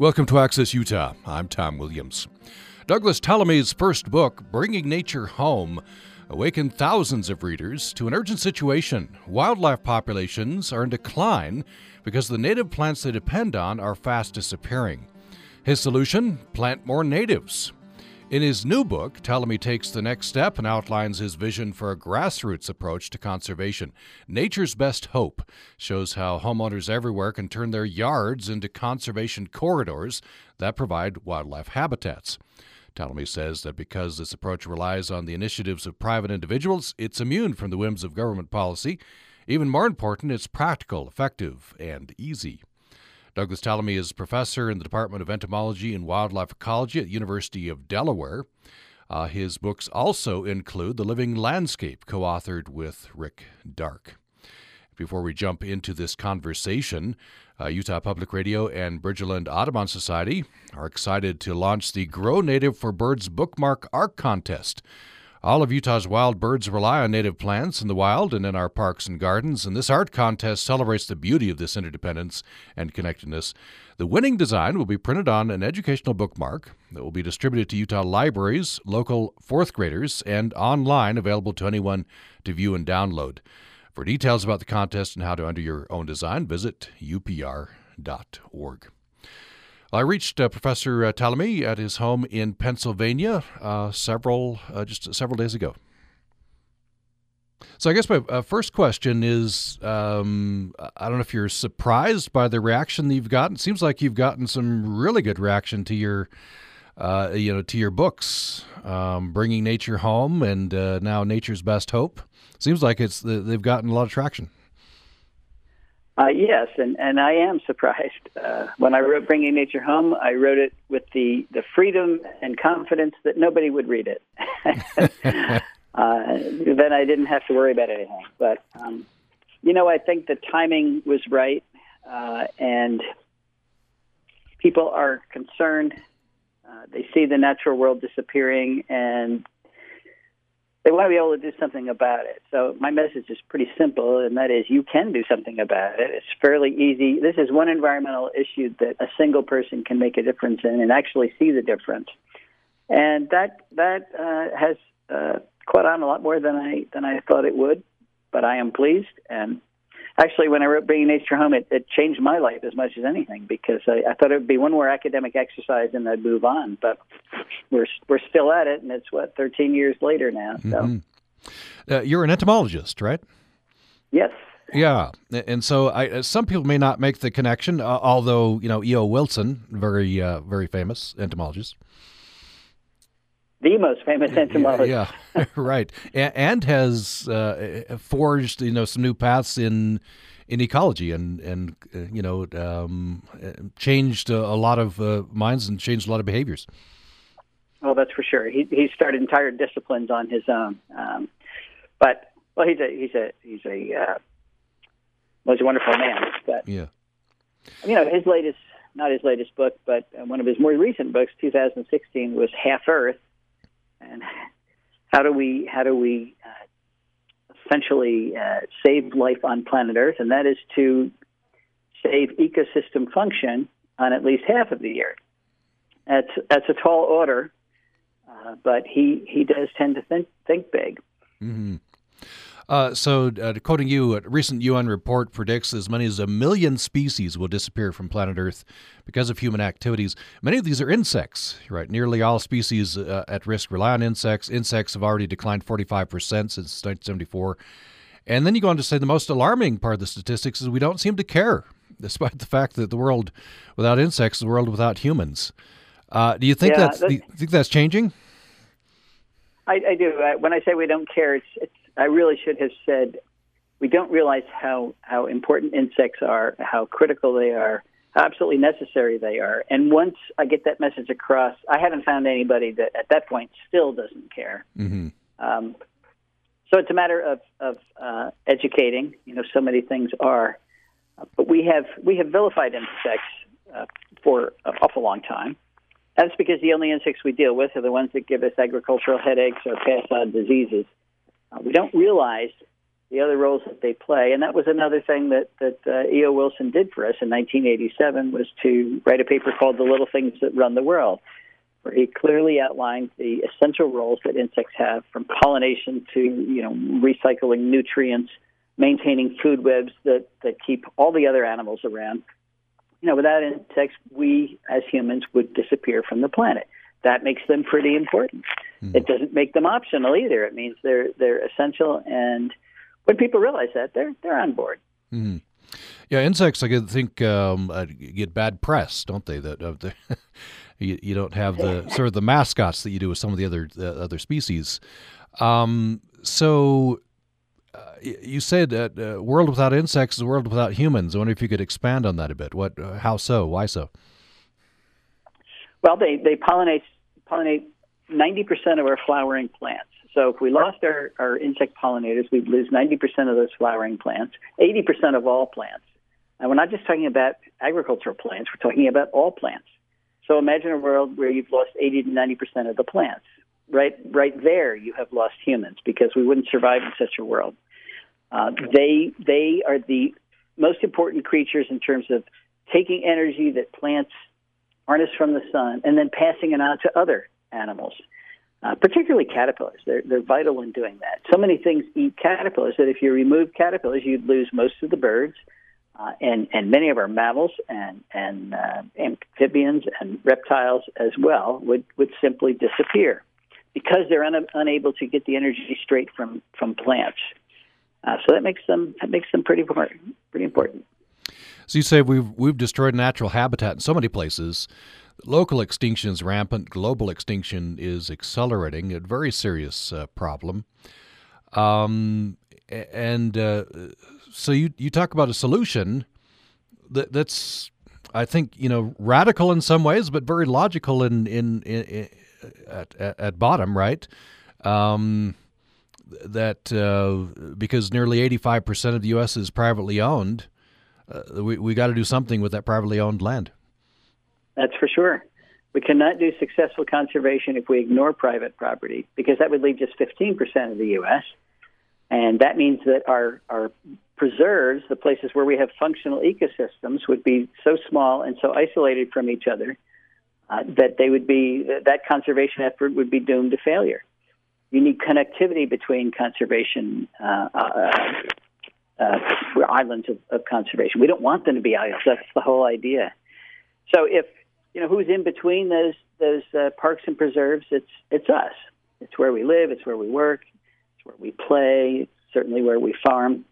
Welcome to Access Utah. I'm Tom Williams. Douglas Tallamy's first book, Bringing Nature Home, awakened thousands of readers to an urgent situation. Wildlife populations are in decline because the native plants they depend on are fast disappearing. His solution? Plant more natives. In his new book, Tallamy takes the next step and outlines his vision for a grassroots approach to conservation. Nature's Best Hope shows how homeowners everywhere can turn their yards into conservation corridors that provide wildlife habitats. Tallamy says that because this approach relies on the initiatives of private individuals, it's immune from the whims of government policy. Even more important, it's practical, effective, and easy. Douglas Tallamy is professor in the Department of Entomology and Wildlife Ecology at University of Delaware. Uh, his books also include The Living Landscape, co authored with Rick Darke. Before we jump into this conversation, uh, Utah Public Radio and Bridgerland Audubon Society are excited to launch the Grow Native for Birds Bookmark Art Contest. All of Utah's wild birds rely on native plants in the wild and in our parks and gardens, and this art contest celebrates the beauty of this interdependence and connectedness. The winning design will be printed on an educational bookmark that will be distributed to Utah libraries, local fourth graders, and online available to anyone to view and download. For details about the contest and how to enter your own design, visit upr.org. I reached uh, Professor uh, Tallamy at his home in Pennsylvania uh, several uh, just several days ago. So I guess my uh, first question is um, I don't know if you're surprised by the reaction that you've gotten. It seems like you've gotten some really good reaction to your uh, you know to your books, um, bringing nature home, and now nature's best hope. Seems like it's they've gotten a lot of traction. Uh, yes, and, and I am surprised. Uh, when I wrote Bringing Nature Home, I wrote it with the, the freedom and confidence that nobody would read it. uh, then I didn't have to worry about anything. But, um, you know, I think the timing was right, uh, and people are concerned. Uh, they see the natural world disappearing, and they want to be able to do something about it. So my message is pretty simple, and that is you can do something about it. It's fairly easy. This is one environmental issue that a single person can make a difference in and actually see the difference. And that that uh, has uh, caught on a lot more than I than I thought it would. But I am pleased, and actually, when I wrote Bringing Nature Home, it, it changed my life as much as anything because I, I thought it would be one more academic exercise and I'd move on. But we're we're still at it, and it's what 13 years later now. So. Mm-hmm. Uh, you're an entomologist, right? Yes. Yeah, and so I, uh, some people may not make the connection, uh, although you know E.O. Wilson, very uh, very famous entomologist the most famous entomologist. Yeah, yeah. right, and, and has uh, forged you know some new paths in in ecology and and uh, you know um, changed a, a lot of uh, minds and changed a lot of behaviors. Oh, that's for sure. He he started entire disciplines on his own. Um, but well, he's a he's a he's a uh, well, he's a wonderful man. But yeah, you know his latest not his latest book, but one of his more recent books, 2016, was Half Earth and how do we how do we uh, essentially uh, save life on planet Earth, and that is to save ecosystem function on at least half of the Earth. That's that's a tall order, uh, but he he does tend to think think big. Mm-hmm. Uh, so, uh, quoting you, a recent UN report predicts as many as a million species will disappear from planet Earth because of human activities. Many of these are insects, right? Nearly all species uh, at risk rely on insects. Insects have already declined 45% since 1974. And then you go on to say the most alarming part of the statistics is we don't seem to care, despite the fact that the world without insects is a world without humans. Uh, do you think yeah, that's, that's, do you think that's changing? I, I do. when I say we don't care, it's, it's I really should have said we don't realize how, how important insects are, how critical they are, how absolutely necessary they are. And once I get that message across, I haven't found anybody that at that point still doesn't care. Mm-hmm. Um, so it's a matter of, of uh, educating. You know, so many things are, uh, but we have we have vilified insects uh, for an awful long time. That's because the only insects we deal with are the ones that give us agricultural headaches or pass on diseases. Uh, we don't realize the other roles that they play. And that was another thing that that uh, E.O. Wilson did for us in 1987 was to write a paper called "The Little Things That Run the World," where he clearly outlined the essential roles that insects have, from pollination to you know recycling nutrients, maintaining food webs that that keep all the other animals around. You know, without insects, we as humans would disappear from the planet. That makes them pretty important. Mm. It doesn't make them optional either. It means they're they're essential and when people realize that, they're they're on board. Mm-hmm. Yeah, insects I think um, uh, get bad press, don't they? That uh, the, you, you, don't have the sort of the mascots that you do with some of the other uh, other species. Um, so uh, you said that uh, world without insects is a world without humans. I wonder if you could expand on that a bit. What? Uh, how so? Why so? Well, they they pollinate pollinate ninety percent of our flowering plants. So if we lost our, our insect pollinators, we'd lose 90% of those flowering plants, 80% of all plants. And we're not just talking about agricultural plants, we're talking about all plants. So imagine a world where you've lost 80 to 90% of the plants. Right, right there, you have lost humans because we wouldn't survive in such a world. Uh, they, they are the most important creatures in terms of taking energy that plants harness from the sun and then passing it on to other animals uh, particularly caterpillars. They're, they're vital in doing that. So many things eat caterpillars that if you remove caterpillars, you'd lose most of the birds. Uh, and and many of our mammals and and uh, amphibians and reptiles as well would would simply disappear because they're un- unable to get the energy straight from from plants. Uh, so that makes them that makes them pretty important. Pretty important. So you say we've we've destroyed natural habitat in so many places Local extinction is rampant. Global extinction is accelerating. A very serious uh, problem. Um, and uh, so you you talk about a solution that, that's I think you know radical in some ways, but very logical in in, in, in at, at, bottom, right? Um, that uh, because nearly eighty five percent of the U.S. is privately owned, uh, we we got to do something with that privately owned land. That's for sure. We cannot do successful conservation if we ignore private property because that would leave just 15% of the U.S. And that means that our, our preserves, the places where we have functional ecosystems, would be so small and so isolated from each other uh, that they would be that conservation effort would be doomed to failure. You need connectivity between conservation uh, uh, uh, we're islands of, of conservation. We don't want them to be islands. That's the whole idea. So if you know, who's in between those those uh, parks and preserves? It's it's us. It's where we live. It's where we work. It's where we play. It's certainly where we farm.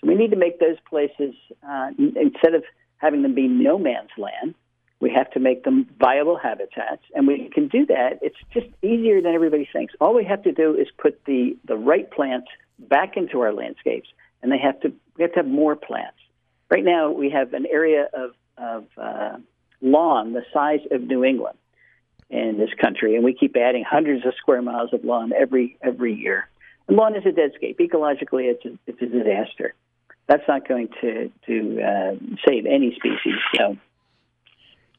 So we need to make those places uh, instead of having them be no man's land. We have to make them viable habitats, and we can do that. It's just easier than everybody thinks. All we have to do is put the the right plants back into our landscapes, and they have to we have to have more plants. Right now, we have an area of of uh, lawn the size of New England in this country, and we keep adding hundreds of square miles of lawn every every year. And lawn is a deadscape. Ecologically, it's a, it's a disaster. That's not going to to uh, save any species. So,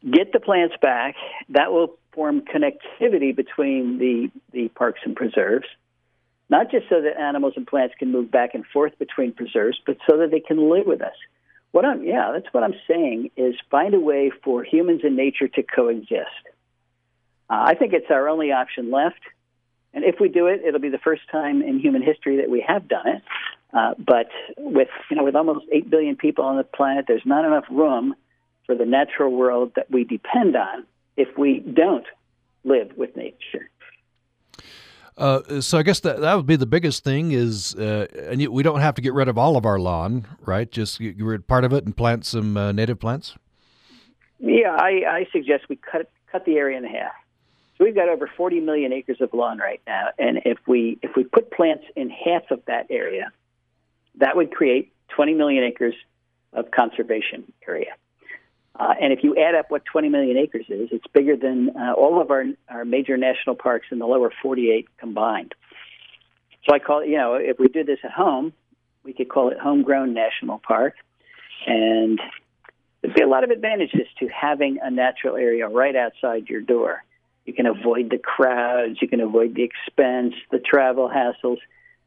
get the plants back. That will form connectivity between the the parks and preserves. Not just so that animals and plants can move back and forth between preserves, but so that they can live with us. What I'm, yeah, that's what I'm saying is find a way for humans and nature to coexist. Uh, I think it's our only option left. And if we do it, it'll be the first time in human history that we have done it. Uh, but with you know, with almost eight billion people on the planet, there's not enough room for the natural world that we depend on if we don't live with nature. Uh, so I guess that that would be the biggest thing is, uh, and you, we don't have to get rid of all of our lawn, right? Just get rid part of it and plant some uh, native plants. Yeah, I, I suggest we cut cut the area in half. So we've got over 40 million acres of lawn right now, and if we if we put plants in half of that area, that would create 20 million acres of conservation area. Uh, and if you add up what 20 million acres is, it's bigger than uh, all of our, our major national parks in the lower 48 combined. So I call it, you know, if we did this at home, we could call it homegrown national park. And there'd be a lot of advantages to having a natural area right outside your door. You can avoid the crowds, you can avoid the expense, the travel hassles.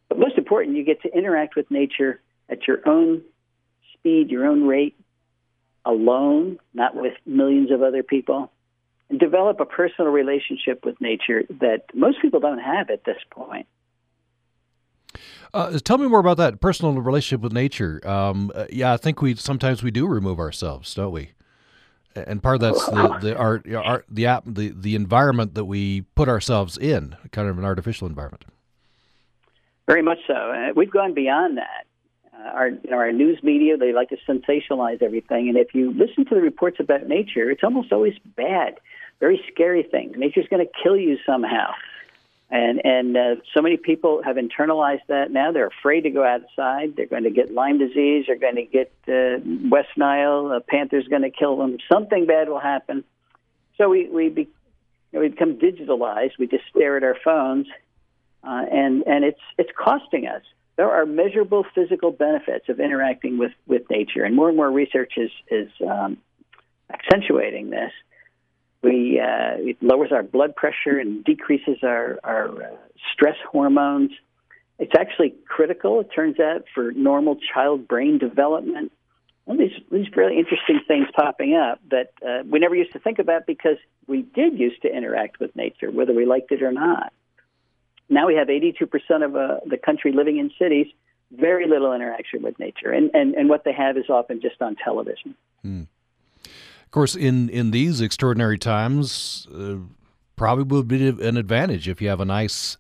But most important, you get to interact with nature at your own speed, your own rate, alone, not with millions of other people, and develop a personal relationship with nature that most people don't have at this point. Uh, tell me more about that personal relationship with nature. Um, uh, yeah, I think we sometimes we do remove ourselves, don't we? And part of that's the the art, art the app, the the environment that we put ourselves in, kind of an artificial environment. Very much so. Uh, we've gone beyond that. Uh, our you know, our news media they like to sensationalize everything, and if you listen to the reports about nature, it's almost always bad, very scary things. Nature's going to kill you somehow and and uh, so many people have internalized that now. They're afraid to go outside. They're going to get Lyme disease. They're going to get uh, West Nile. A panther's going to kill them. Something bad will happen. So we we, be, you know, we become digitalized. We just stare at our phones, uh, and and it's it's costing us. There are measurable physical benefits of interacting with with nature, and more and more research is is um, accentuating this we uh, it lowers our blood pressure and decreases our our uh, stress hormones. It's actually critical. It turns out for normal child brain development. All these these really interesting things popping up that uh, we never used to think about because we did used to interact with nature, whether we liked it or not. Now we have 82% of uh, the country living in cities, very little interaction with nature, and, and, and what they have is often just on television. Mm. Of course, in in these extraordinary times, uh, probably would be an advantage if you have a nice,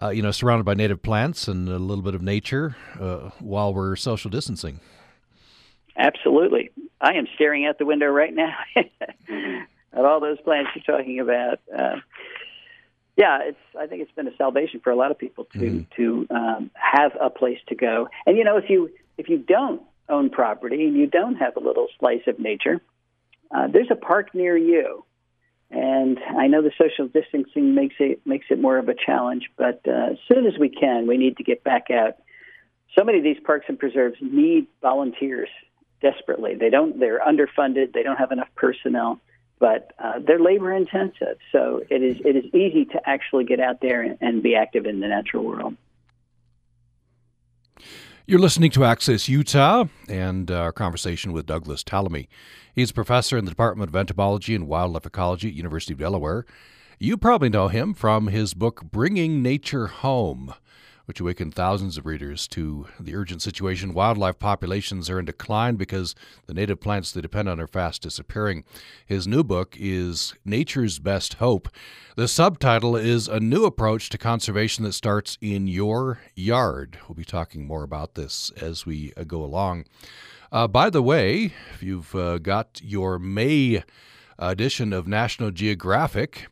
uh, you know, surrounded by native plants and a little bit of nature uh, while we're social distancing. Absolutely, I am staring out the window right now at all those plants you're talking about. Uh, yeah, it's. I think it's been a salvation for a lot of people to mm. to um, have a place to go. And you know, if you if you don't own property and you don't have a little slice of nature, uh, there's a park near you. And I know the social distancing makes it makes it more of a challenge, but uh, as soon as we can, we need to get back out. So many of these parks and preserves need volunteers desperately. They don't. They're underfunded. They don't have enough personnel, but uh, they're labor intensive. So it is it is easy to actually get out there and, and be active in the natural world. You're listening to Access Utah and our conversation with Douglas Tallamy. He's a professor in the Department of Entomology and Wildlife Ecology at University of Delaware. You probably know him from his book Bringing Nature Home which awakened thousands of readers to the urgent situation. Wildlife populations are in decline because the native plants they depend on are fast disappearing. His new book is Nature's Best Hope. The subtitle is A New Approach to Conservation That Starts in Your Yard. We'll be talking more about this as we uh, go along. Uh, by the way, if you've uh, got your May edition of National Geographic,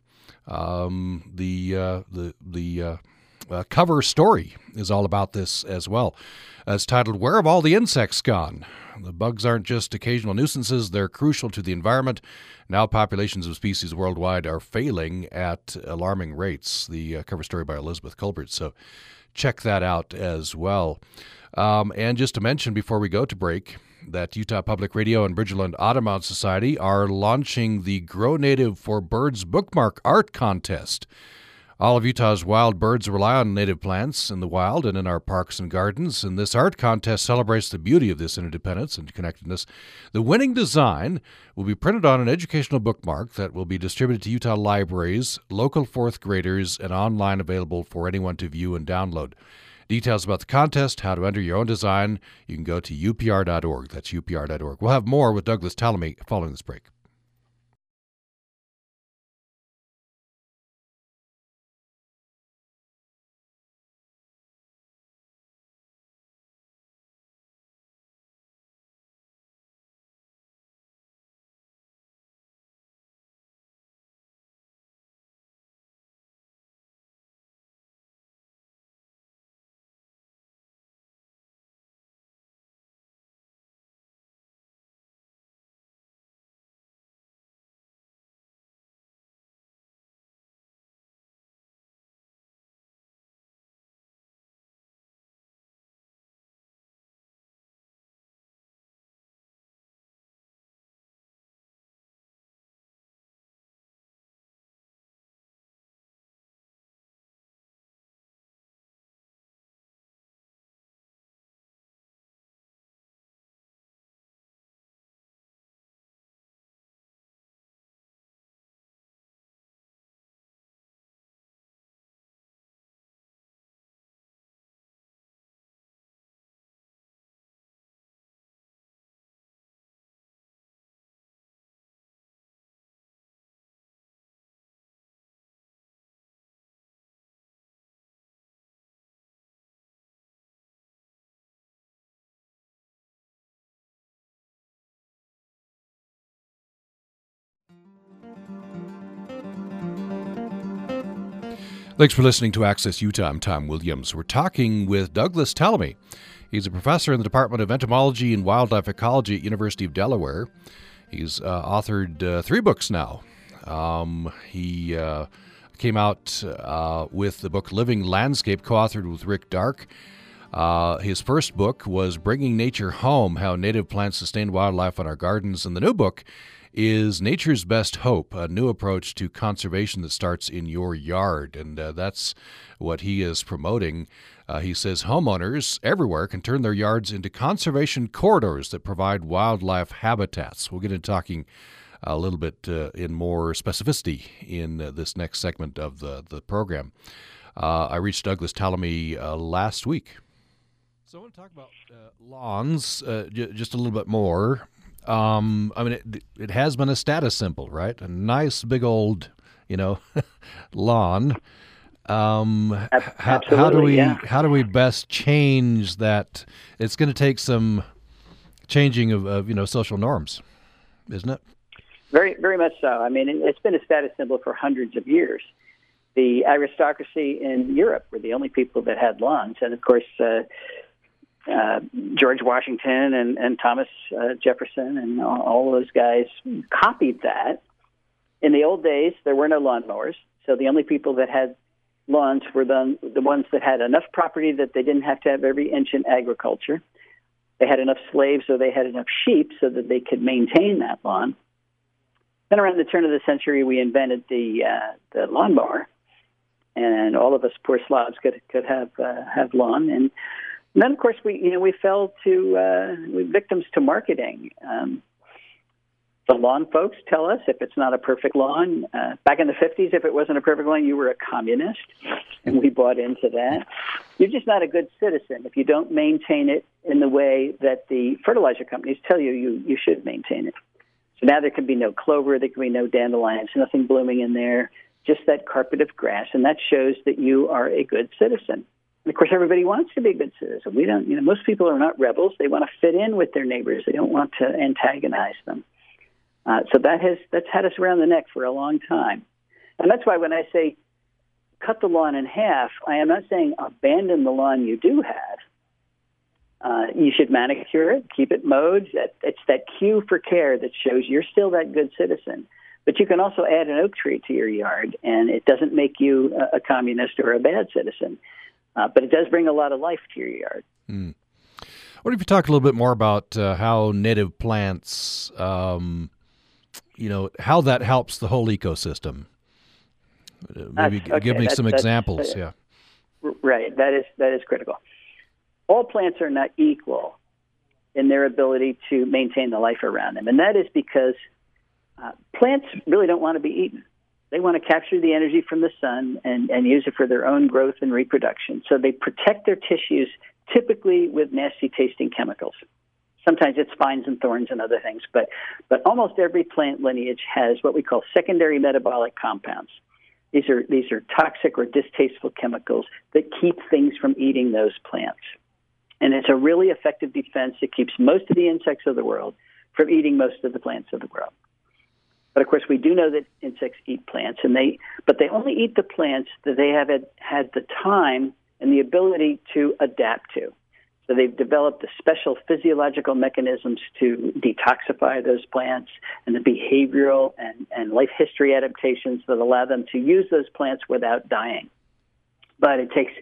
um, the uh, the the uh, uh, cover story is all about this as well. It's titled Where Have All the Insects Gone? The bugs aren't just occasional nuisances, they're crucial to the environment. Now, populations of species worldwide are failing at alarming rates. The uh, cover story by Elizabeth Kolbert. So check that out as well. Um, and just to mention before we go to break, that Utah Public Radio and Bridgerland Audubon Society are launching the Grow Native for Birds bookmark art contest. All of Utah's wild birds rely on native plants in the wild and in our parks and gardens, and this art contest celebrates the beauty of this interdependence and connectedness. The winning design will be printed on an educational bookmark that will be distributed to Utah libraries, local fourth graders, and online available for anyone to view and download. Details about the contest, how to enter your own design, you can go to upr.org. That's upr.org. We'll have more with Douglas Tallamy following this break. Thanks for listening to Access Utah. I'm Tom Williams. We're talking with Douglas Tallamy. He's a professor in the Department of Entomology and Wildlife Ecology at University of Delaware. He's uh, authored uh, three books now. Um, he uh, came out uh, with the book Living Landscape, co-authored with Rick Darke. Uh, his first book was Bringing Nature Home: How Native Plants Sustain Wildlife in Our Gardens, and the new book is Nature's Best Hope, a new approach to conservation that starts in your yard. And uh, that's what he is promoting. Uh, he says homeowners everywhere can turn their yards into conservation corridors that provide wildlife habitats. We'll get into talking a little bit uh, in more specificity in uh, this next segment of the, the program. Uh, I reached Douglas Tallamy uh, last week. So I want to talk about lawns j- just a little bit more. Um, I mean, it, it has been a status symbol, right? A nice big old, you know, lawn. Um, how, how, do we yeah. how do we best change that? It's going to take some changing of, of you know social norms, isn't it? Very very much so. I mean, it's been a status symbol for hundreds of years. The aristocracy in Europe were the only people that had lawns, and of course. Uh, uh, George Washington and, and Thomas uh, Jefferson and all, all those guys copied that. In the old days, there were no lawnmowers, so the only people that had lawns were the, the ones that had enough property that they didn't have to have every inch in agriculture. They had enough slaves or they had enough sheep so that they could maintain that lawn. Then around the turn of the century, we invented the uh, the lawnmower, and all of us poor Slavs could could have uh, have lawn. And and then, of course, we you know we fell to uh, we victims to marketing. Um, the lawn folks tell us if it's not a perfect lawn. Uh, back in the 50s, if it wasn't a perfect lawn, you were a communist, and we bought into that. You're just not a good citizen if you don't maintain it in the way that the fertilizer companies tell you you, you should maintain it. So now there can be no clover, there can be no dandelions, nothing blooming in there, just that carpet of grass, and that shows that you are a good citizen. And of course, everybody wants to be a good citizen. We don't, you know, most people are not rebels. They want to fit in with their neighbors. They don't want to antagonize them. Uh, so that has that's had us around the neck for a long time, and that's why when I say cut the lawn in half, I am not saying abandon the lawn you do have. Uh, you should manicure it, keep it mowed. That, it's that cue for care that shows you're still that good citizen. But you can also add an oak tree to your yard, and it doesn't make you a, a communist or a bad citizen. Uh, but it does bring a lot of life to your yard. Mm. What if you talk a little bit more about uh, how native plants, um, you know, how that helps the whole ecosystem? Uh, maybe okay, give me some examples. yeah. Right. That is that is critical. All plants are not equal in their ability to maintain the life around them, and that is because uh, plants really don't want to be eaten. They want to capture the energy from the sun and, and use it for their own growth and reproduction. So they protect their tissues typically with nasty tasting chemicals. Sometimes it's spines and thorns and other things, but, but almost every plant lineage has what we call secondary metabolic compounds. These are, these are toxic or distasteful chemicals that keep things from eating those plants. And it's a really effective defense that keeps most of the insects of the world from eating most of the plants of the world. But of course, we do know that insects eat plants, and they but they only eat the plants that they have had, had the time and the ability to adapt to. So they've developed the special physiological mechanisms to detoxify those plants and the behavioral and, and life history adaptations that allow them to use those plants without dying. But it takes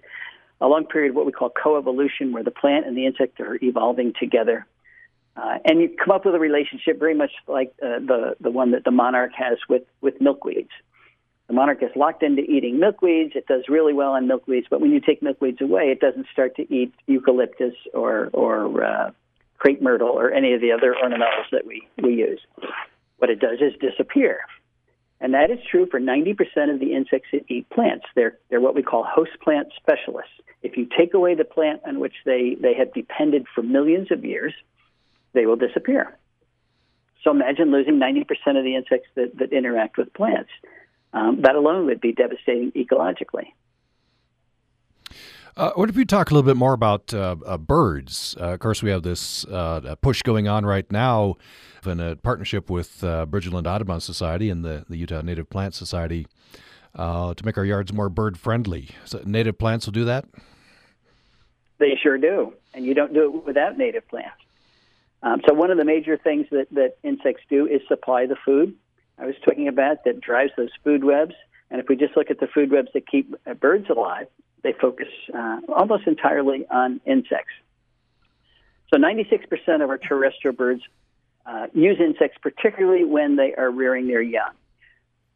a long period of what we call coevolution, where the plant and the insect are evolving together uh, and you come up with a relationship very much like uh, the the one that the monarch has with with milkweeds. The monarch is locked into eating milkweeds. It does really well on milkweeds, but when you take milkweeds away, it doesn't start to eat eucalyptus or or uh, crepe myrtle or any of the other ornamentals that we we use. What it does is disappear, and that is true for 90% of the insects that eat plants. They're they're what we call host plant specialists. If you take away the plant on which they they have depended for millions of years they will disappear. So imagine losing 90% of the insects that, that interact with plants. Um, that alone would be devastating ecologically. Uh, what if you talk a little bit more about uh, uh, birds? Uh, of course, we have this uh, push going on right now in a partnership with uh, Bridgerland Audubon Society and the, the Utah Native Plant Society uh, to make our yards more bird friendly. So native plants will do that? They sure do. And you don't do it without native plants. Um, so, one of the major things that, that insects do is supply the food I was talking about that drives those food webs. And if we just look at the food webs that keep uh, birds alive, they focus uh, almost entirely on insects. So 96% of our terrestrial birds uh, use insects, particularly when they are rearing their young.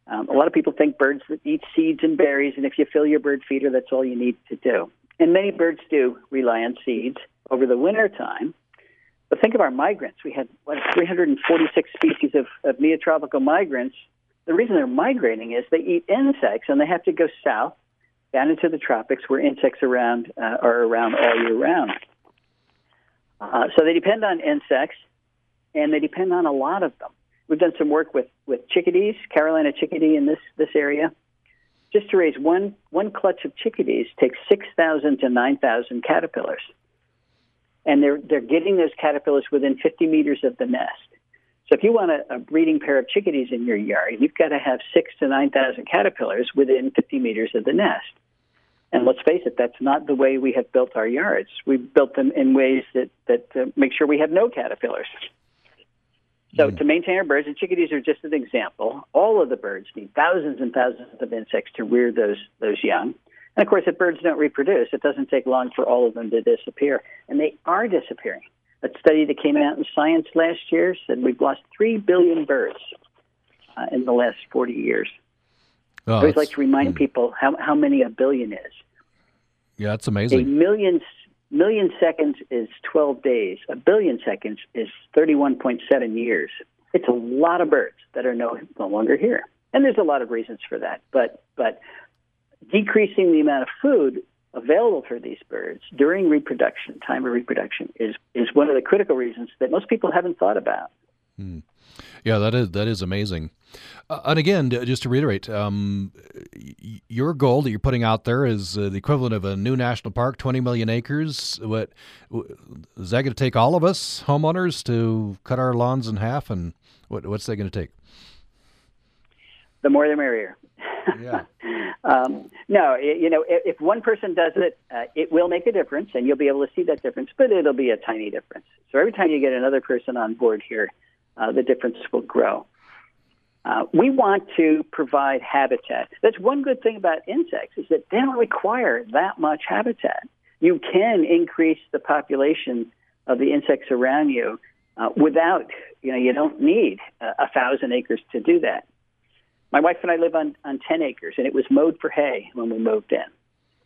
Um, a lot of people think birds that eat seeds and berries, and if you fill your bird feeder, that's all you need to do. And many birds do rely on seeds over the winter time. But think of our migrants. We had what, 346 species of, of neotropical migrants. The reason they're migrating is they eat insects, and they have to go south down into the tropics where insects around uh, are around all year round. Uh, so they depend on insects, and they depend on a lot of them. We've done some work with, with chickadees, Carolina chickadee in this, this area. Just to raise one, one clutch of chickadees takes 6,000 to 9,000 caterpillars. And they're, they're getting those caterpillars within 50 meters of the nest. So if you want a, a breeding pair of chickadees in your yard, you've got to have six to 9,000 caterpillars within 50 meters of the nest. And let's face it, that's not the way we have built our yards. We've built them in ways that, that uh, make sure we have no caterpillars. So mm. to maintain our birds, and chickadees are just an example. All of the birds need thousands and thousands of insects to rear those those young. And of course, if birds don't reproduce, it doesn't take long for all of them to disappear, and they are disappearing. A study that came out in Science last year said we've lost three billion birds uh, in the last forty years. Oh, I always like to remind mm. people how how many a billion is. Yeah, that's amazing. A million million seconds is 12 days. A billion seconds is 31.7 years. It's a lot of birds that are no, no longer here. And there's a lot of reasons for that. But, but decreasing the amount of food available for these birds during reproduction, time of reproduction, is, is one of the critical reasons that most people haven't thought about. Hmm. Yeah, that is that is amazing. Uh, and again, just to reiterate, um, your goal that you're putting out there is uh, the equivalent of a new national park, 20 million acres. What is that going to take all of us homeowners to cut our lawns in half? And what, what's that going to take? The more the merrier. Yeah. um, no, it, you know, if, if, one person does it, uh, it will make a difference, and you'll be able to see that difference. But it'll be a tiny difference. So every time you get another person on board here, uh, the difference will grow. Uh, we want to provide habitat. That's one good thing about insects is that they don't require that much habitat. You can increase the population of the insects around you uh, without, you know, you don't need a, a thousand acres to do that. My wife and I live on, on 10 acres, and it was mowed for hay when we moved in.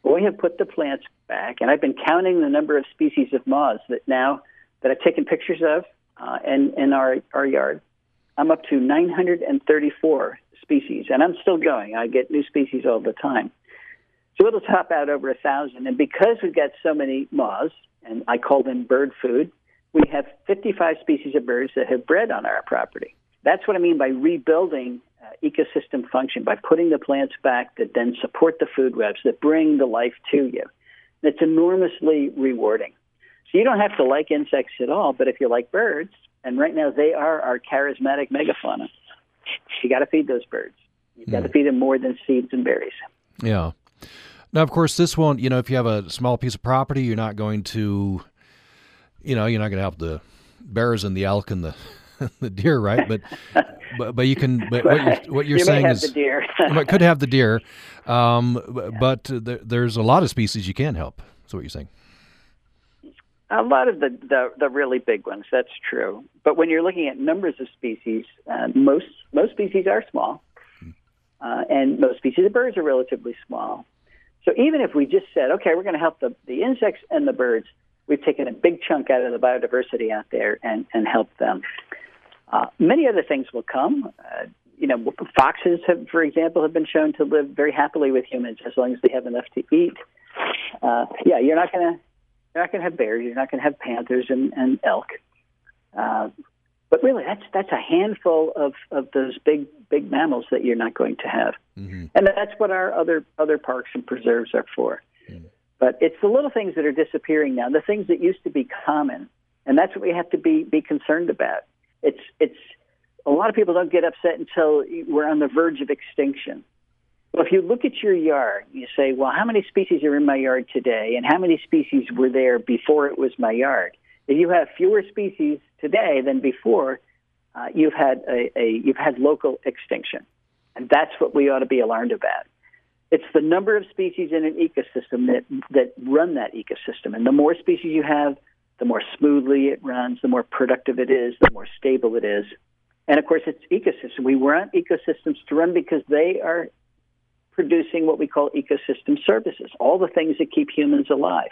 We have put the plants back, and I've been counting the number of species of moths that now that I've taken pictures of uh, in, in our, our yard. I'm up to 934 species, and I'm still going. I get new species all the time. So it'll top out over a thousand. And because we've got so many moths, and I call them bird food, we have 55 species of birds that have bred on our property. That's what I mean by rebuilding uh, ecosystem function, by putting the plants back that then support the food webs, that bring the life to you. It's enormously rewarding. So you don't have to like insects at all, but if you like birds, and right now they are our charismatic megafauna, you got to feed those birds. You've got mm. to feed them more than seeds and berries. Yeah. Now, of course, this won't, you know, if you have a small piece of property, you're not going to, you know, you're not going to help the bears and the elk and the the deer, right? But but, but you can. But what you're, what you're you saying is, the deer. could have the deer, um, yeah. but there, there's a lot of species you can help. That's what you're saying. A lot of the, the, the really big ones, that's true. But when you're looking at numbers of species, uh, most most species are small, hmm. uh, and most species of birds are relatively small. So even if we just said, okay, we're going to help the, the insects and the birds, we've taken a big chunk out of the biodiversity out there and, and helped them. Uh, many other things will come. Uh, you know, foxes, have, for example, have been shown to live very happily with humans as long as they have enough to eat. Uh, yeah, you're not going to you're not going to have bears. You're not going to have panthers and, and elk. Uh, but really, that's that's a handful of, of those big big mammals that you're not going to have, mm-hmm. and that's what our other other parks and preserves are for. Mm-hmm. But it's the little things that are disappearing now, the things that used to be common, and that's what we have to be be concerned about. It's it's a lot of people don't get upset until we're on the verge of extinction Well, if you look at your yard, you say, well, how many species are in my yard today, and how many species were there before it was my yard? If you have fewer species today than before, uh, you've had a, a you've had local extinction, and that's what we ought to be alarmed about. It's the number of species in an ecosystem that that run that ecosystem, and the more species you have, the more smoothly it runs, the more productive it is, the more stable it is. And of course, it's ecosystem. We want ecosystems to run because they are producing what we call ecosystem services, all the things that keep humans alive.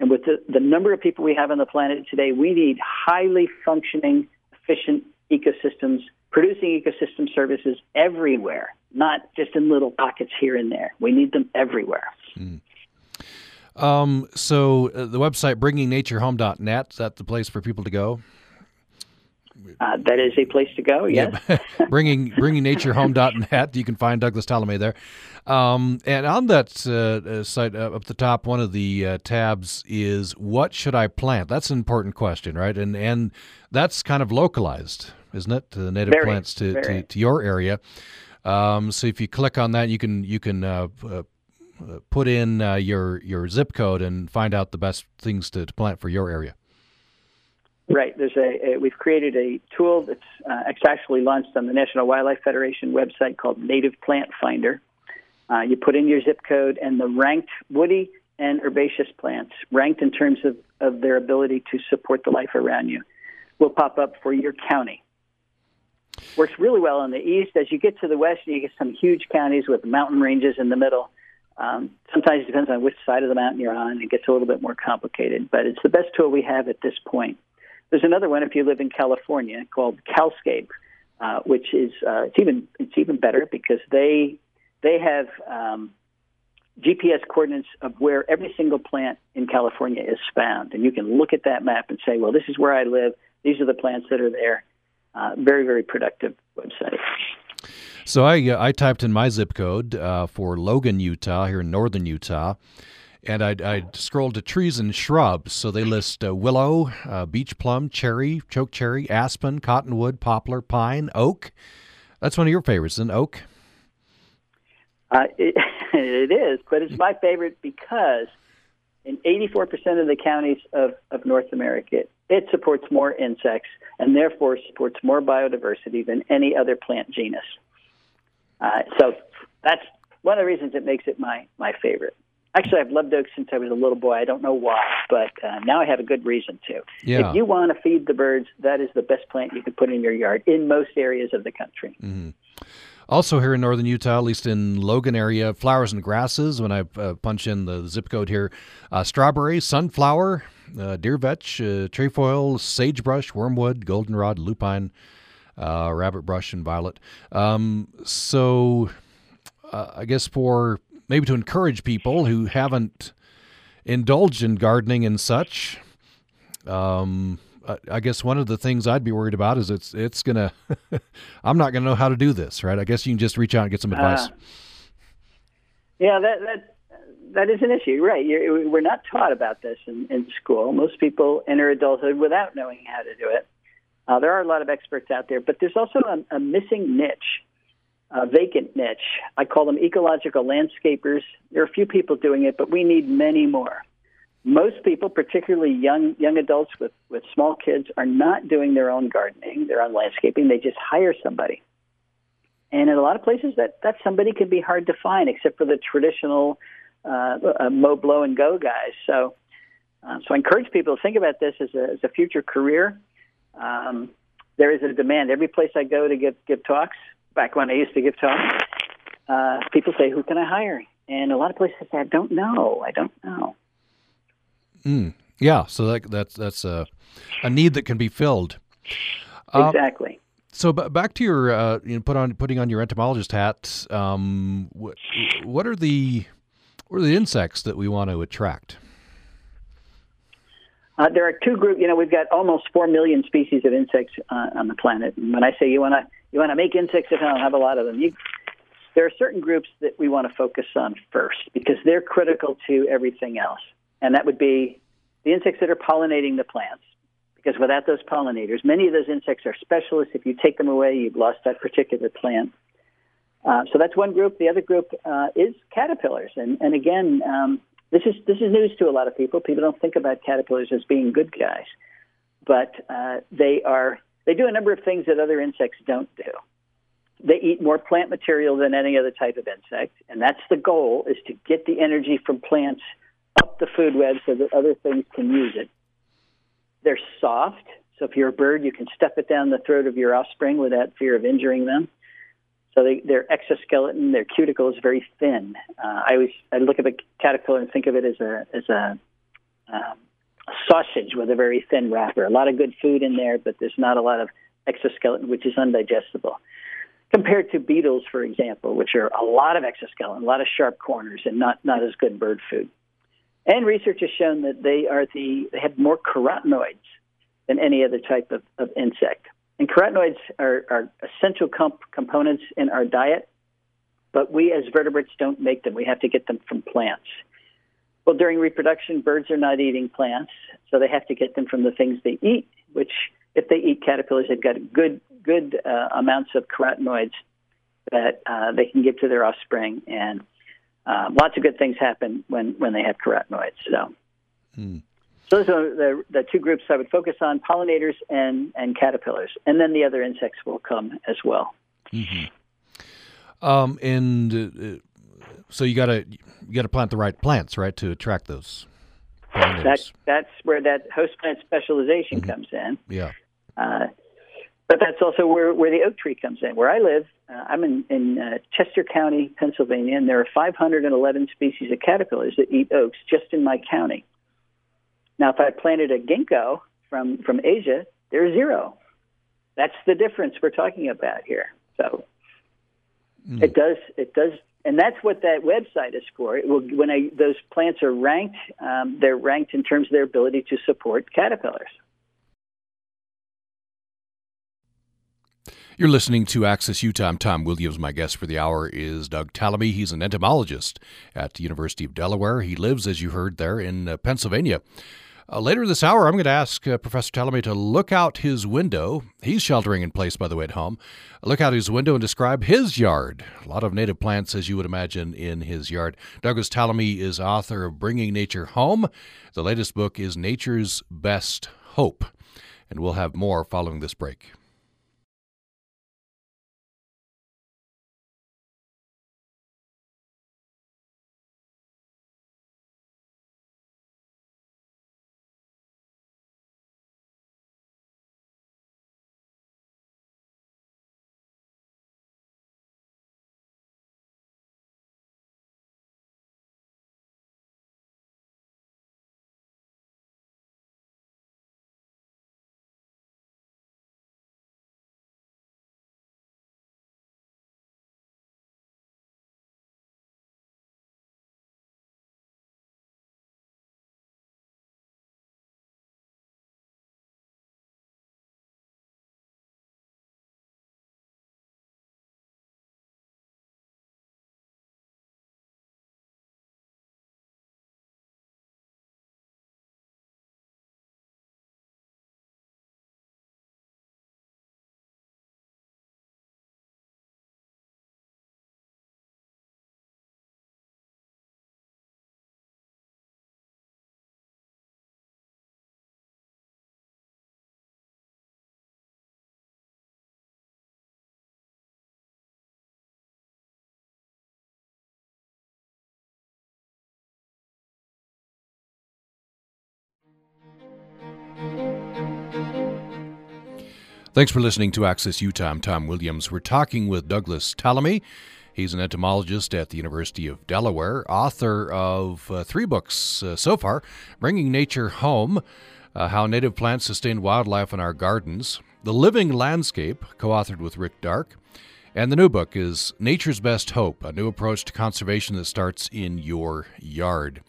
And with the, the number of people we have on the planet today, we need highly functioning, efficient ecosystems, producing ecosystem services everywhere, not just in little pockets here and there. We need them everywhere. Mm. Um, so uh, the website bringingnatureHome.net, is that the place for people to go? Uh, that is a place to go. Yes, yeah. bringing bringingnatureHome.net. You can find Douglas Tallamy there, um, and on that uh, uh site uh, up the top, one of the uh, tabs is "What should I plant?" That's an important question, right? And and that's kind of localized, isn't it? To the native very, plants to, to, to, your area. Um, so if you click on that, you can you can uh, put in your your zip code and find out the best things to, to plant for your area. Right. There's a, a, we've created a tool that's uh, actually launched on the National Wildlife Federation website called Native Plant Finder. Uh, you put in your zip code and the ranked woody and herbaceous plants, ranked in terms of, of their ability to support the life around you, will pop up for your county. Works really well in the east. As you get to the west, you get some huge counties with mountain ranges in the middle. Um, sometimes it depends on which side of the mountain you're on. It gets a little bit more complicated, but it's the best tool we have at this point. There's another one if you live in California called Calscape, uh, which is uh, it's even it's even better because they they have um, GPS coordinates of where every single plant in California is found, and you can look at that map and say, well, this is where I live. These are the plants that are there. Uh, very very productive website. So I uh, I typed in my zip code uh, for Logan, Utah, here in northern Utah, and I, I scrolled to trees and shrubs. So they list uh, willow, uh, beech plum, cherry, choke cherry, aspen, cottonwood, poplar, pine, oak. That's one of your favorites, isn't oak? Uh, it, it is, but it's my favorite because in 84% of the counties of, of North America, it supports more insects and therefore supports more biodiversity than any other plant genus. Uh, so that's one of the reasons it makes it my, my favorite. Actually, I've loved oak since I was a little boy. I don't know why, but uh, now I have a good reason to. Yeah. If you want to feed the birds, that is the best plant you can put in your yard in most areas of the country. Mm-hmm. Also, here in northern Utah, at least in Logan area, flowers and grasses. When I uh, punch in the zip code here, uh, strawberry, sunflower, uh, deer vetch, uh, trefoil, sagebrush, wormwood, goldenrod, lupine, uh, rabbit brush, and violet. Um, so, uh, I guess for maybe to encourage people who haven't indulged in gardening and such. Um, I guess one of the things I'd be worried about is it's it's gonna. I'm not gonna know how to do this, right? I guess you can just reach out and get some advice. Uh, yeah, that that that is an issue, right? You're, we're not taught about this in, in school. Most people enter adulthood without knowing how to do it. Uh, there are a lot of experts out there, but there's also a, a missing niche a vacant niche. I call them ecological landscapers. There are a few people doing it, but we need many more. Most people, particularly young young adults with, with small kids, are not doing their own gardening, their own landscaping. They just hire somebody. And in a lot of places, that, that somebody can be hard to find, except for the traditional uh, uh, mow, blow, and go guys. So, uh, so I encourage people to think about this as a, as a future career. Um, there is a demand. Every place I go to give give talks, back when I used to give talks, uh, people say, "Who can I hire?" And a lot of places say, "I don't know. I don't know." Mm, yeah, so that, that's that's a a need that can be filled. Uh, exactly. so b- back to your uh, you know, put on putting on your entomologist hat. Um, what, what are the what are the insects that we want to attract? Uh, there are two groups. You know, we've got almost four million species of insects uh, on the planet. And when I say you want to you want to make insects at home, have a lot of them. You, there are certain groups that we want to focus on first because they're critical to everything else, and that would be the insects that are pollinating the plants. Because without those pollinators, many of those insects are specialists. If you take them away, you've lost that particular plant. Uh, so that's one group. The other group uh, is caterpillars, and and again, um, this is this is news to a lot of people. People don't think about caterpillars as being good guys, but uh, they are. They do a number of things that other insects don't do. They eat more plant material than any other type of insect, and that's the goal: is to get the energy from plants up the food web so that other things can use it. They're soft, so if you're a bird, you can step it down the throat of your offspring without fear of injuring them. So they, their exoskeleton, their cuticle is very thin. Uh, I always I look at a caterpillar and think of it as a as a, um, sausage with a very thin wrapper. A lot of good food in there, but there's not a lot of exoskeleton, which is undigestible. Compared to beetles, for example, which are a lot of exoskeleton, a lot of sharp corners, and not not as good bird food. And research has shown that they are the they have more carotenoids than any other type of, of insect. And carotenoids are, are essential comp- components in our diet, but we as vertebrates don't make them. We have to get them from plants. Well, during reproduction, birds are not eating plants, so they have to get them from the things they eat, which, if they eat caterpillars, they've got good, good uh, amounts of carotenoids that uh, they can give to their offspring. And uh, lots of good things happen when, when they have carotenoids. So. Hmm. So those are the, the two groups I would focus on: pollinators and and caterpillars, and then the other insects will come as well. Mm-hmm. Um, and uh, so you got to you got to plant the right plants, right, to attract those. That's that's where that host plant specialization mm-hmm. comes in. Yeah. Uh, but that's also where, where the oak tree comes in. Where I live, uh, I'm in, in uh, Chester County, Pennsylvania, and there are 511 species of caterpillars that eat oaks just in my county. Now, if I planted a ginkgo from from Asia, there's zero. That's the difference we're talking about here. So mm. it does it does, and that's what that website is for. It will, when I, those plants are ranked, um, they're ranked in terms of their ability to support caterpillars. You're listening to Access Utah. I'm Tom Williams. My guest for the hour is Doug Tallamy. He's an entomologist at the University of Delaware. He lives, as you heard, there in uh, Pennsylvania. Uh, later this hour, I'm going to ask uh, Professor Tallamy to look out his window. He's sheltering in place, by the way, at home. Look out his window and describe his yard. A lot of native plants, as you would imagine, in his yard. Douglas Tallamy is author of Bringing Nature Home. The latest book is Nature's Best Hope. And we'll have more following this break. Thanks for listening to Access Utah. I'm Tom Williams. We're talking with Douglas Tallamy. He's an entomologist at the University of Delaware, author of uh, three books uh, so far Bringing Nature Home, uh, How Native Plants Sustain Wildlife in Our Gardens, The Living Landscape, co authored with Rick Darke, and the new book is Nature's Best Hope, a new approach to conservation that starts in your yard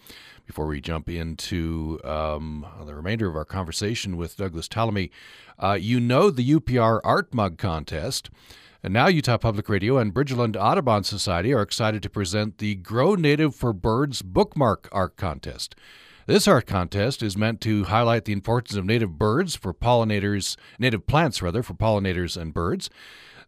before we jump into um, the remainder of our conversation with Douglas Tallamy. Uh, you know the UPR Art Mug Contest. And now Utah Public Radio and Bridgerland Audubon Society are excited to present the Grow Native for Birds Bookmark Art Contest. This art contest is meant to highlight the importance of native birds for pollinators, native plants rather, for pollinators and birds.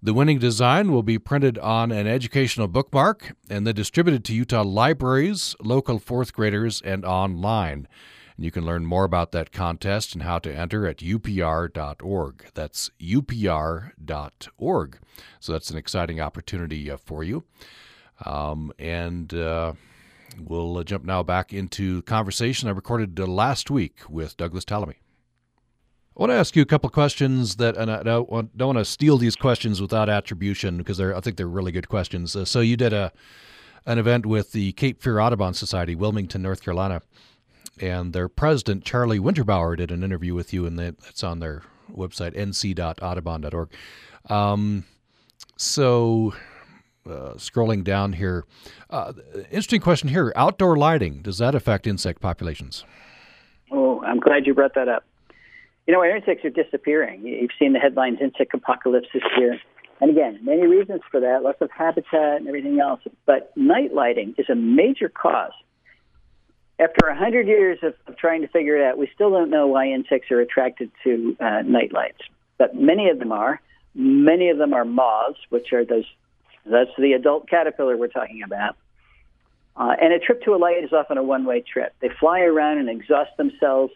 The winning design will be printed on an educational bookmark and then distributed to Utah libraries, local fourth graders, and online. And you can learn more about that contest and how to enter at upr.org. That's upr.org. So that's an exciting opportunity uh, for you. Um, and uh, we'll uh, jump now back into conversation I recorded uh, last week with Douglas Tallamy. I want to ask you a couple of questions that, and I don't want, don't want to steal these questions without attribution because they're, I think they're really good questions. Uh, so you did a an event with the Cape Fear Audubon Society, Wilmington, North Carolina, and their president Charlie Winterbauer did an interview with you, and that's on their website nc.audubon.org. Um, so, uh, scrolling down here, uh, interesting question here: outdoor lighting does that affect insect populations? Oh, I'm glad you brought that up. You know, our insects are disappearing. You've seen the headlines insect apocalypse this year. And again, many reasons for that, lots of habitat and everything else. But night lighting is a major cause. After a hundred years of, of, trying to figure it out, we still don't know why insects are attracted to uh, night lights. But many of them are. Many of them are moths, which are those. That's the adult caterpillar we're talking about. Uh, and a trip to a light is often a one-way trip. They fly around and exhaust themselves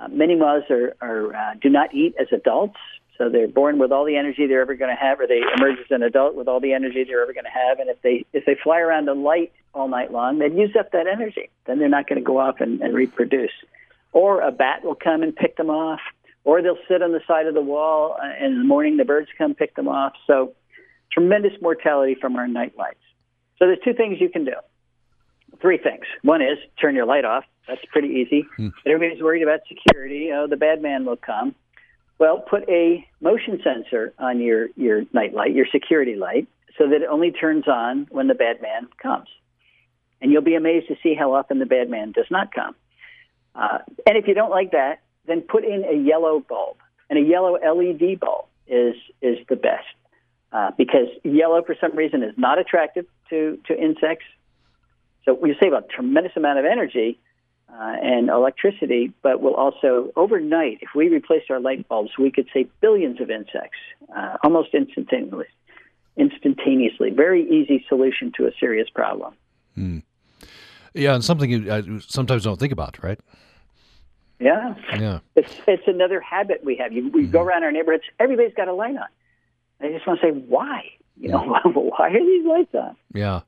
uh, many moths are, are uh, do not eat as adults, so they're born with all the energy they're ever going to have, or they emerge as an adult with all the energy they're ever going to have. And if they if they fly around the light all night long, they'd use up that energy. Then they're not going to go off and, and reproduce. Or a bat will come and pick them off, or they'll sit on the side of the wall, uh, and in the morning the birds come pick them off. So tremendous mortality from our night lights. So there's two things you can do. Three things. One is turn your light off that's pretty easy. Hmm. Everybody's worried about security. Oh, the bad man will come. Well, put a motion sensor on your your night light, your security light, so that it only turns on when the bad man comes. And you'll be amazed to see how often the bad man does not come. Uh, and if you don't like that, then put in a yellow bulb. And a yellow LED bulb is is the best uh, because yellow, for some reason, is not attractive to to insects. So we save a tremendous amount of energy uh, and electricity, but will also, overnight, if we replace our light bulbs, we could save billions of insects uh, almost instantaneously. Instantaneously. Very easy solution to a serious problem. Hmm. Yeah, and something you uh, sometimes don't think about, right? Yeah. Yeah. It's, it's another habit we have. You, we mm-hmm. go around our neighborhoods, everybody's got a light on. I just want to say, why? You know, why are these lights on? Yeah.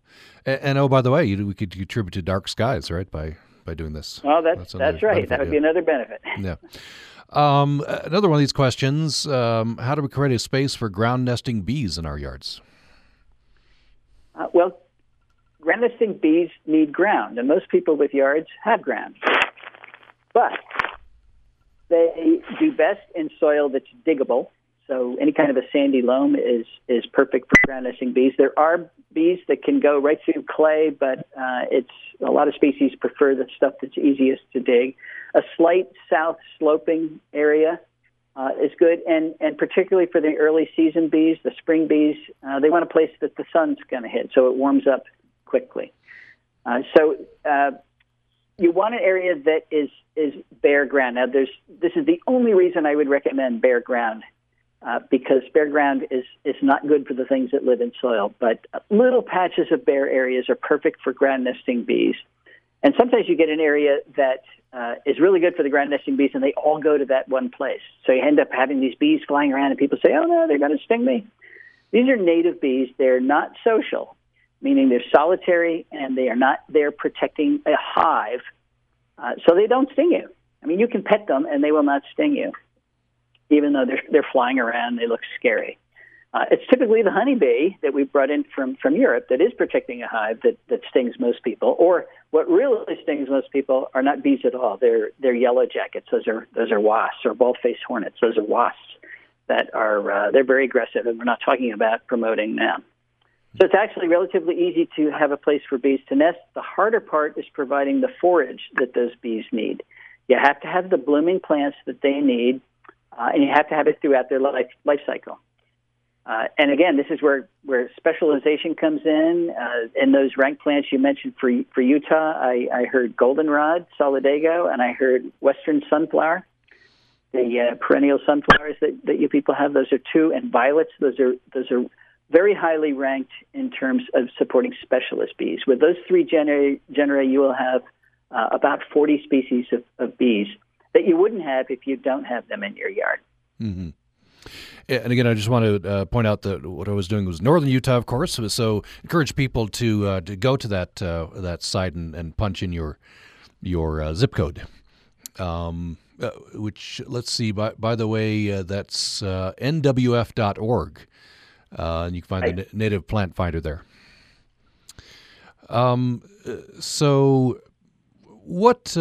And, and oh, by the way, you, we could contribute to dark skies, right? By by doing this. Oh, that's that's, that's right. Benefit, that would yeah. be another benefit. yeah. Um, another one of these questions: um, How do we create a space for ground nesting bees in our yards? Uh, well, ground nesting bees need ground, and most people with yards have ground, but they do best in soil that's diggable so any kind of a sandy loam is is perfect for ground nesting bees. There are bees that can go right through clay, but uh, it's a lot of species prefer the stuff that's easiest to dig. A slight south sloping area uh, is good, and and particularly for the early season bees, the spring bees, uh, they want a place that the sun's going to hit, so it warms up quickly. Uh, so uh, you want an area that is is bare ground. Now, there's this is the only reason I would recommend bare ground uh, because bare ground is, is not good for the things that live in soil. But little patches of bare areas are perfect for ground nesting bees. And sometimes you get an area that uh, is really good for the ground nesting bees, and they all go to that one place. So you end up having these bees flying around, and people say, "Oh no, they're going to sting me." These are native bees. They're not social, meaning they're solitary and they are not there protecting a hive, uh, so they don't sting you. I mean, you can pet them, and they will not sting you even though they're they're flying around, they look scary. Uh, it's typically the honeybee that we brought in from, from Europe that is protecting a hive that, that stings most people. Or what really stings most people are not bees at all. They're they're yellow jackets. Those are those are wasps or bald-faced hornets. Those are wasps that are uh, they're very aggressive, and we're not talking about promoting them. So it's actually relatively easy to have a place for bees to nest. The harder part is providing the forage that those bees need. You have to have the blooming plants that they need uh, and you have to have it throughout their life life cycle. Uh, and again, this is where, where specialization comes in. Uh, in those rank plants you mentioned for for Utah, I, I heard goldenrod, solidago, and I heard western sunflower. the uh, perennial sunflowers that, that you people have. Those are two, and violets. Those are those are very highly ranked in terms of supporting specialist bees. With those three genera, genera you will have uh, about 40 species of, of, bees that you wouldn't have if you don't have them in your yard. Mm-hmm. And again, I just want to uh, point out that what I was doing was northern Utah, of course. So encourage people to uh, to go to that uh, that site and, and punch in your your uh, zip code. Um, uh, which let's see. By by the way, uh, that's nwf.org, and you can find the native plant finder there. Um, so what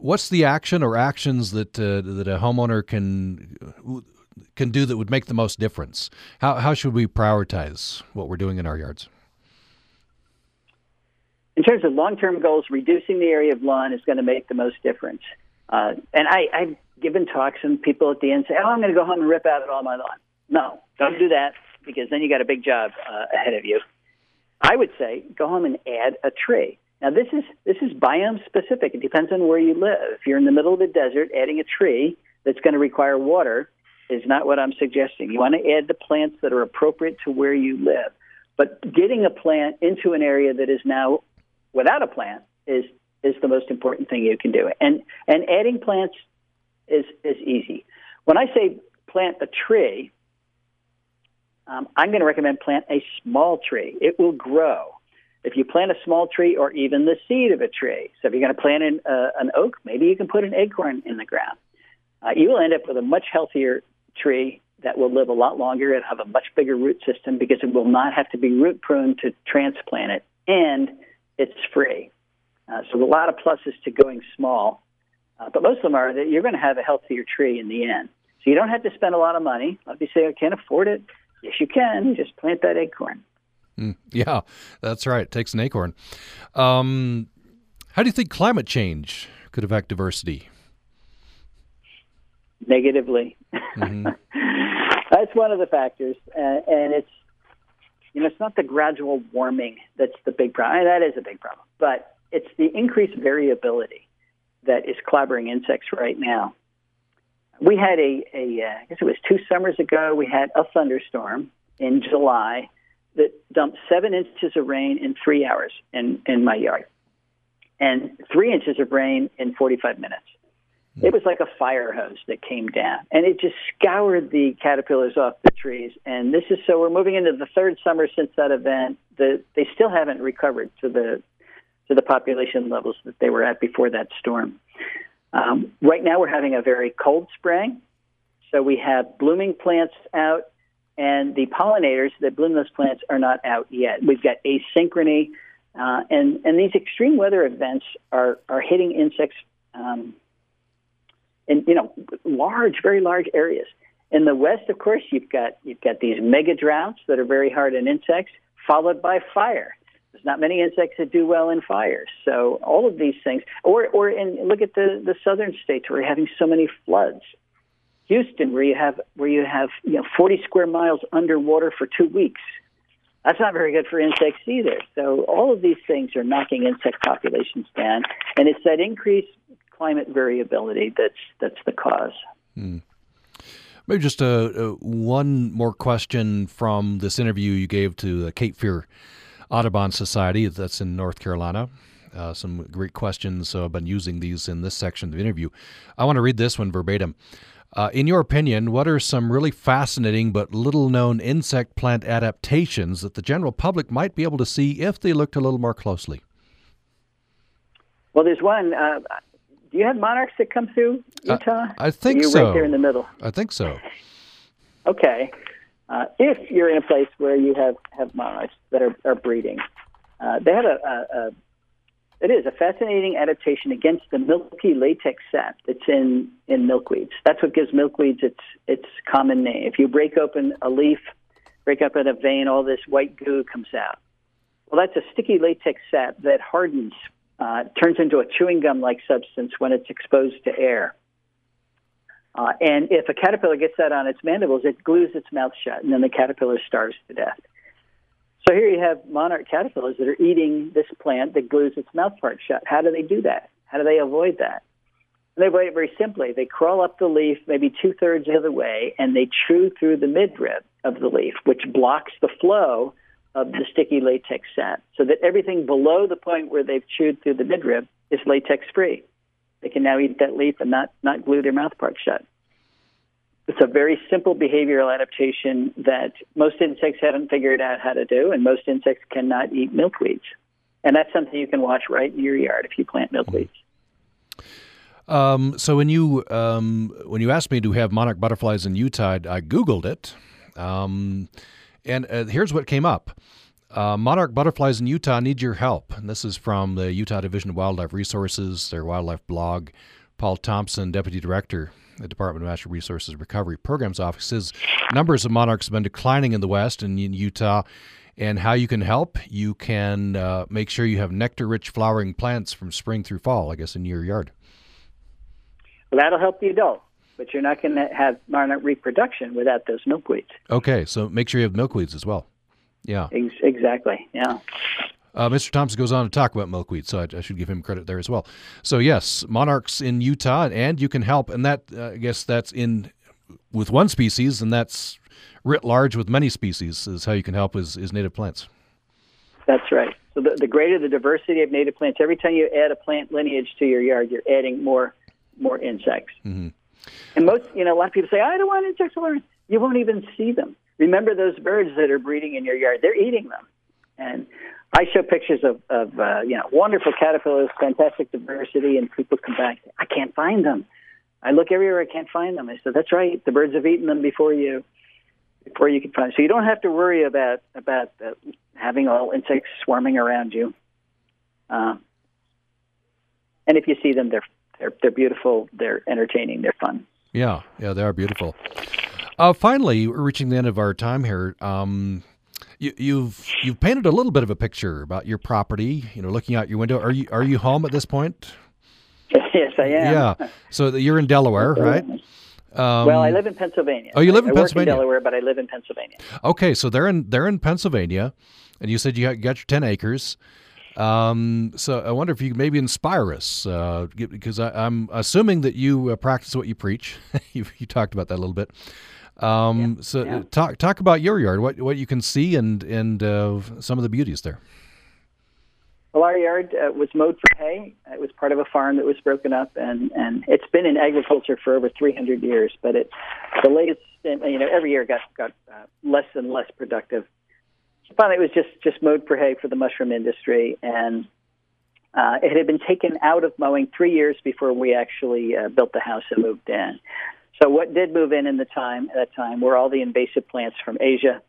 what's the action or actions that uh, that a homeowner can can do that would make the most difference? How how should we prioritize what we're doing in our yards? In terms of long term goals, reducing the area of lawn is going to make the most difference. Uh, and I, I've given talks, and people at the end say, "Oh, I'm going to go home and rip out all my lawn." No, don't do that because then you got a big job uh, ahead of you. I would say go home and add a tree. Now this is this is biome specific. It depends on where you live. If you're in the middle of the desert, adding a tree that's going to require water is not what I'm suggesting. You want to add the plants that are appropriate to where you live. But getting a plant into an area that is now without a plant is is the most important thing you can do. And and adding plants is is easy. When I say plant a tree, um, I'm going to recommend plant a small tree. It will grow if you plant a small tree or even the seed of a tree, so if you're going to plant an, uh, an oak, maybe you can put an acorn in the ground. Uh, you will end up with a much healthier tree that will live a lot longer and have a much bigger root system because it will not have to be root prune to transplant it, and it's free. Uh, so a lot of pluses to going small, uh, but most of them are that you're going to have a healthier tree in the end. So you don't have to spend a lot of money. If you say I can't afford it, yes, you can. Just plant that acorn. Mm, yeah, that's right. It takes an acorn. Um, how do you think climate change could affect diversity? Negatively. Mm-hmm. that's one of the factors, uh, and it's you know it's not the gradual warming that's the big problem. That is a big problem, but it's the increased variability that is clobbering insects right now. We had a, a uh, I guess it was two summers ago. We had a thunderstorm in July that dumped seven inches of rain in three hours in, in my yard and three inches of rain in 45 minutes. Hmm. It was like a fire hose that came down, and it just scoured the caterpillars off the trees. And this is so we're moving into the third summer since that event. The, they still haven't recovered to the to the population levels that they were at before that storm. Um, right now, we're having a very cold spring, so we have blooming plants out and the pollinators that bloom those plants are not out yet. We've got asynchrony, uh, and and these extreme weather events are are hitting insects um, in you know large, very large areas. In the west, of course, you've got you've got these mega droughts that are very hard on insects, followed by fire. There's not many insects that do well in fires. So all of these things, or or in look at the the southern states where you're having so many floods. Houston, where you have where you have you know 40 square miles underwater for two weeks. That's not very good for insects either. So all of these things are knocking insect populations down, and it's that increased climate variability that's that's the cause. Hmm. Maybe just a, a, one more question from this interview you gave to the Cape Fear Audubon Society that's in North Carolina. Uh, some great questions. So I've been using these in this section of the interview. I want to read this one verbatim. Uh, in your opinion, what are some really fascinating but little known insect plant adaptations that the general public might be able to see if they looked a little more closely? Well, there's one. Uh, do you have monarchs that come through uh, Utah? Uh, I think you're so. right there in the middle. I think so. okay. Uh, if you're in a place where you have, have monarchs that are, are breeding, uh, they have a, a, a it is a fascinating adaptation against the milky latex sap that's in, in milkweeds. That's what gives milkweeds its its common name. If you break open a leaf, break open a vein, all this white goo comes out. Well, that's a sticky latex sap that hardens, uh, turns into a chewing gum like substance when it's exposed to air. Uh, and if a caterpillar gets that on its mandibles, it glues its mouth shut, and then the caterpillar starves to death. So here you have monarch caterpillars that are eating this plant that glues its mouth part shut. How do they do that? How do they avoid that? And they avoid it very simply. They crawl up the leaf maybe two thirds of the way, and they chew through the midrib of the leaf, which blocks the flow of the sticky latex sap, so that everything below the point where they've chewed through the midrib is latex free. They can now eat that leaf and not, not glue their mouth part shut. It's a very simple behavioral adaptation that most insects haven't figured out how to do, and most insects cannot eat milkweeds. And that's something you can watch right in your yard if you plant milkweeds. Um, so when you um, when you asked me to have monarch butterflies in Utah, I googled it, um, and uh, here's what came up: uh, monarch butterflies in Utah need your help. And this is from the Utah Division of Wildlife Resources, their wildlife blog. Paul Thompson, deputy director the Department of Natural Resources Recovery Programs Office, says numbers of monarchs have been declining in the West and in Utah. And how you can help, you can uh, make sure you have nectar rich flowering plants from spring through fall, I guess, in your yard. Well, that'll help the adult, but you're not going to have monarch reproduction without those milkweeds. Okay, so make sure you have milkweeds as well. Yeah. Ex- exactly. Yeah. Uh, Mr. Thompson goes on to talk about milkweed, so I, I, should give him credit there as well. So yes, monarchs in Utah, and you can help, and that uh, I guess that's in with one species, and that's writ large with many species. Is how you can help is, is native plants. That's right. So the, the greater the diversity of native plants, every time you add a plant lineage to your yard, you're adding more more insects. Mm-hmm. And most, you know, a lot of people say, I don't want insects. You won't even see them. Remember those birds that are breeding in your yard? They're eating them. And I show pictures of, of uh, you know, wonderful caterpillars, fantastic diversity, and people come back. I can't find them. I look everywhere. I can't find them. I said, that's right. The birds have eaten them before you, before you can find. Them. So you don't have to worry about about uh, having all insects swarming around you. Uh, and if you see them, they're they're they're beautiful. They're entertaining. They're fun. Yeah, yeah, they are beautiful. Uh, finally, we're reaching the end of our time here. Um, you, you've you've painted a little bit of a picture about your property. You know, looking out your window. Are you are you home at this point? Yes, I am. Yeah. So you're in Delaware, right? Um, well, I live in Pennsylvania. Oh, you live in I Pennsylvania. Work in Delaware, but I live in Pennsylvania. Okay, so they're in they're in Pennsylvania, and you said you got your ten acres. Um, so I wonder if you could maybe inspire us, uh, because I, am assuming that you uh, practice what you preach. you, you, talked about that a little bit. Um, so talk talk about your yard, what what you can see, and and uh, some of the beauties there. Well, our yard uh, was mowed for hay. It was part of a farm that was broken up, and and it's been in agriculture for over 300 years. But it, the latest, you know, every year got got uh, less and less productive. finally, it was just just mowed for hay for the mushroom industry, and uh, it had been taken out of mowing three years before we actually uh, built the house and moved in. So what did move in in the time at that time were all the invasive plants from Asia.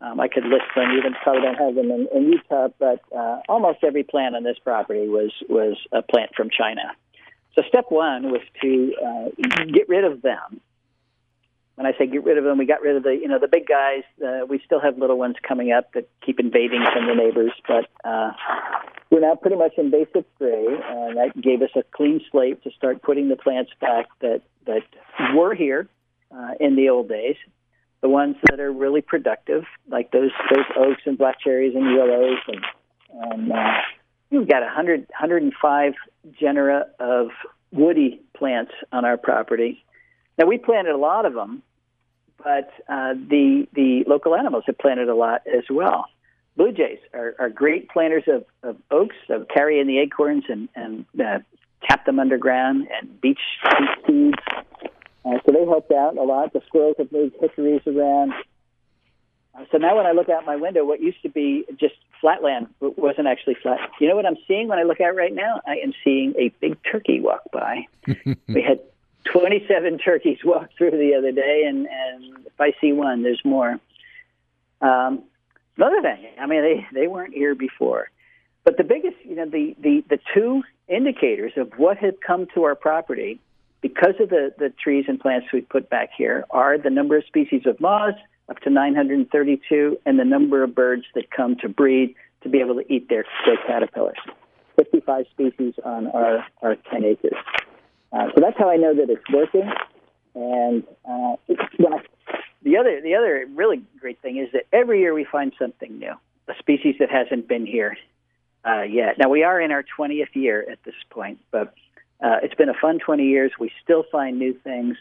Um, I could list them, even probably don't have them in, in Utah, but uh, almost every plant on this property was was a plant from China. So step one was to uh, get rid of them. When I say get rid of them, we got rid of the you know the big guys. Uh, we still have little ones coming up that keep invading from the neighbors, but uh, we're now pretty much invasive free, and that gave us a clean slate to start putting the plants back that that were here uh, in the old days. The ones that are really productive, like those those oaks and black cherries and willows, and, and uh, we've got 100, 105 genera of woody plants on our property. Now we planted a lot of them, but uh, the the local animals have planted a lot as well. Blue jays are, are great planters of, of oaks, of carry the acorns and, and uh, tap them underground and beech, seeds. Uh, so they helped out a lot. The squirrels have moved hickories around. Uh, so now when I look out my window, what used to be just flatland wasn't actually flat. You know what I'm seeing when I look out right now? I am seeing a big turkey walk by. we had 27 turkeys walk through the other day, and, and if I see one, there's more. Um, another thing, I mean, they, they weren't here before. But the biggest, you know, the, the, the two indicators of what had come to our property because of the, the trees and plants we put back here are the number of species of moths, up to 932, and the number of birds that come to breed to be able to eat their, their caterpillars. 55 species on our, our 10 acres. Uh, so that's how I know that it's working. And uh, the other the other really great thing is that every year we find something new, a species that hasn't been here uh, yet. Now we are in our 20th year at this point, but uh, it's been a fun 20 years. We still find new things,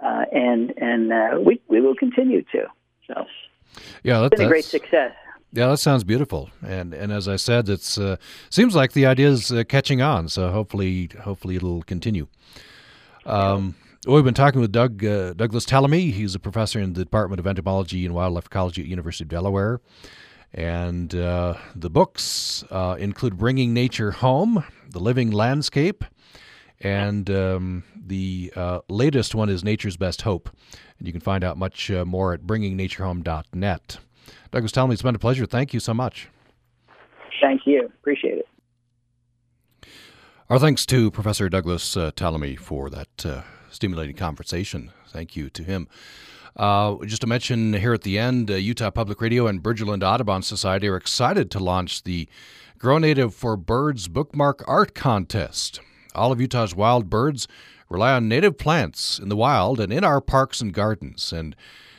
uh, and and uh, we we will continue to. So, yeah, that, it's been a great success. Yeah, that sounds beautiful, and and as I said, it's uh, seems like the idea is uh, catching on. So hopefully, hopefully it'll continue. Um, we've been talking with Doug uh, Douglas Tallamy. He's a professor in the Department of Entomology and Wildlife Ecology at University of Delaware. And uh, the books uh, include Bringing Nature Home, The Living Landscape, and um, the uh, latest one is Nature's Best Hope. And you can find out much uh, more at bringingnatureHome.net. Douglas Tallamy, it's been a pleasure. Thank you so much. Thank you. Appreciate it. Our thanks to Professor Douglas uh, Tallamy for that uh, stimulating conversation. Thank you to him. Uh, just to mention here at the end, uh, Utah Public Radio and Bridgerland Audubon Society are excited to launch the Grow Native for Birds Bookmark Art Contest. All of Utah's wild birds rely on native plants in the wild and in our parks and gardens. And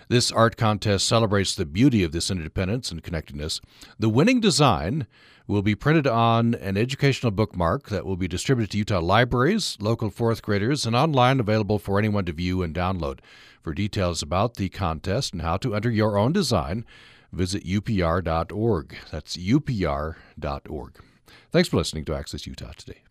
this art contest celebrates the beauty of this interdependence and connectedness. The winning design will be printed on an educational bookmark that will be distributed to Utah libraries, local fourth graders, and online available for anyone to view and download. For details about the contest and how to enter your own design, visit upr.org. That's upr.org. Thanks for listening to Access Utah today.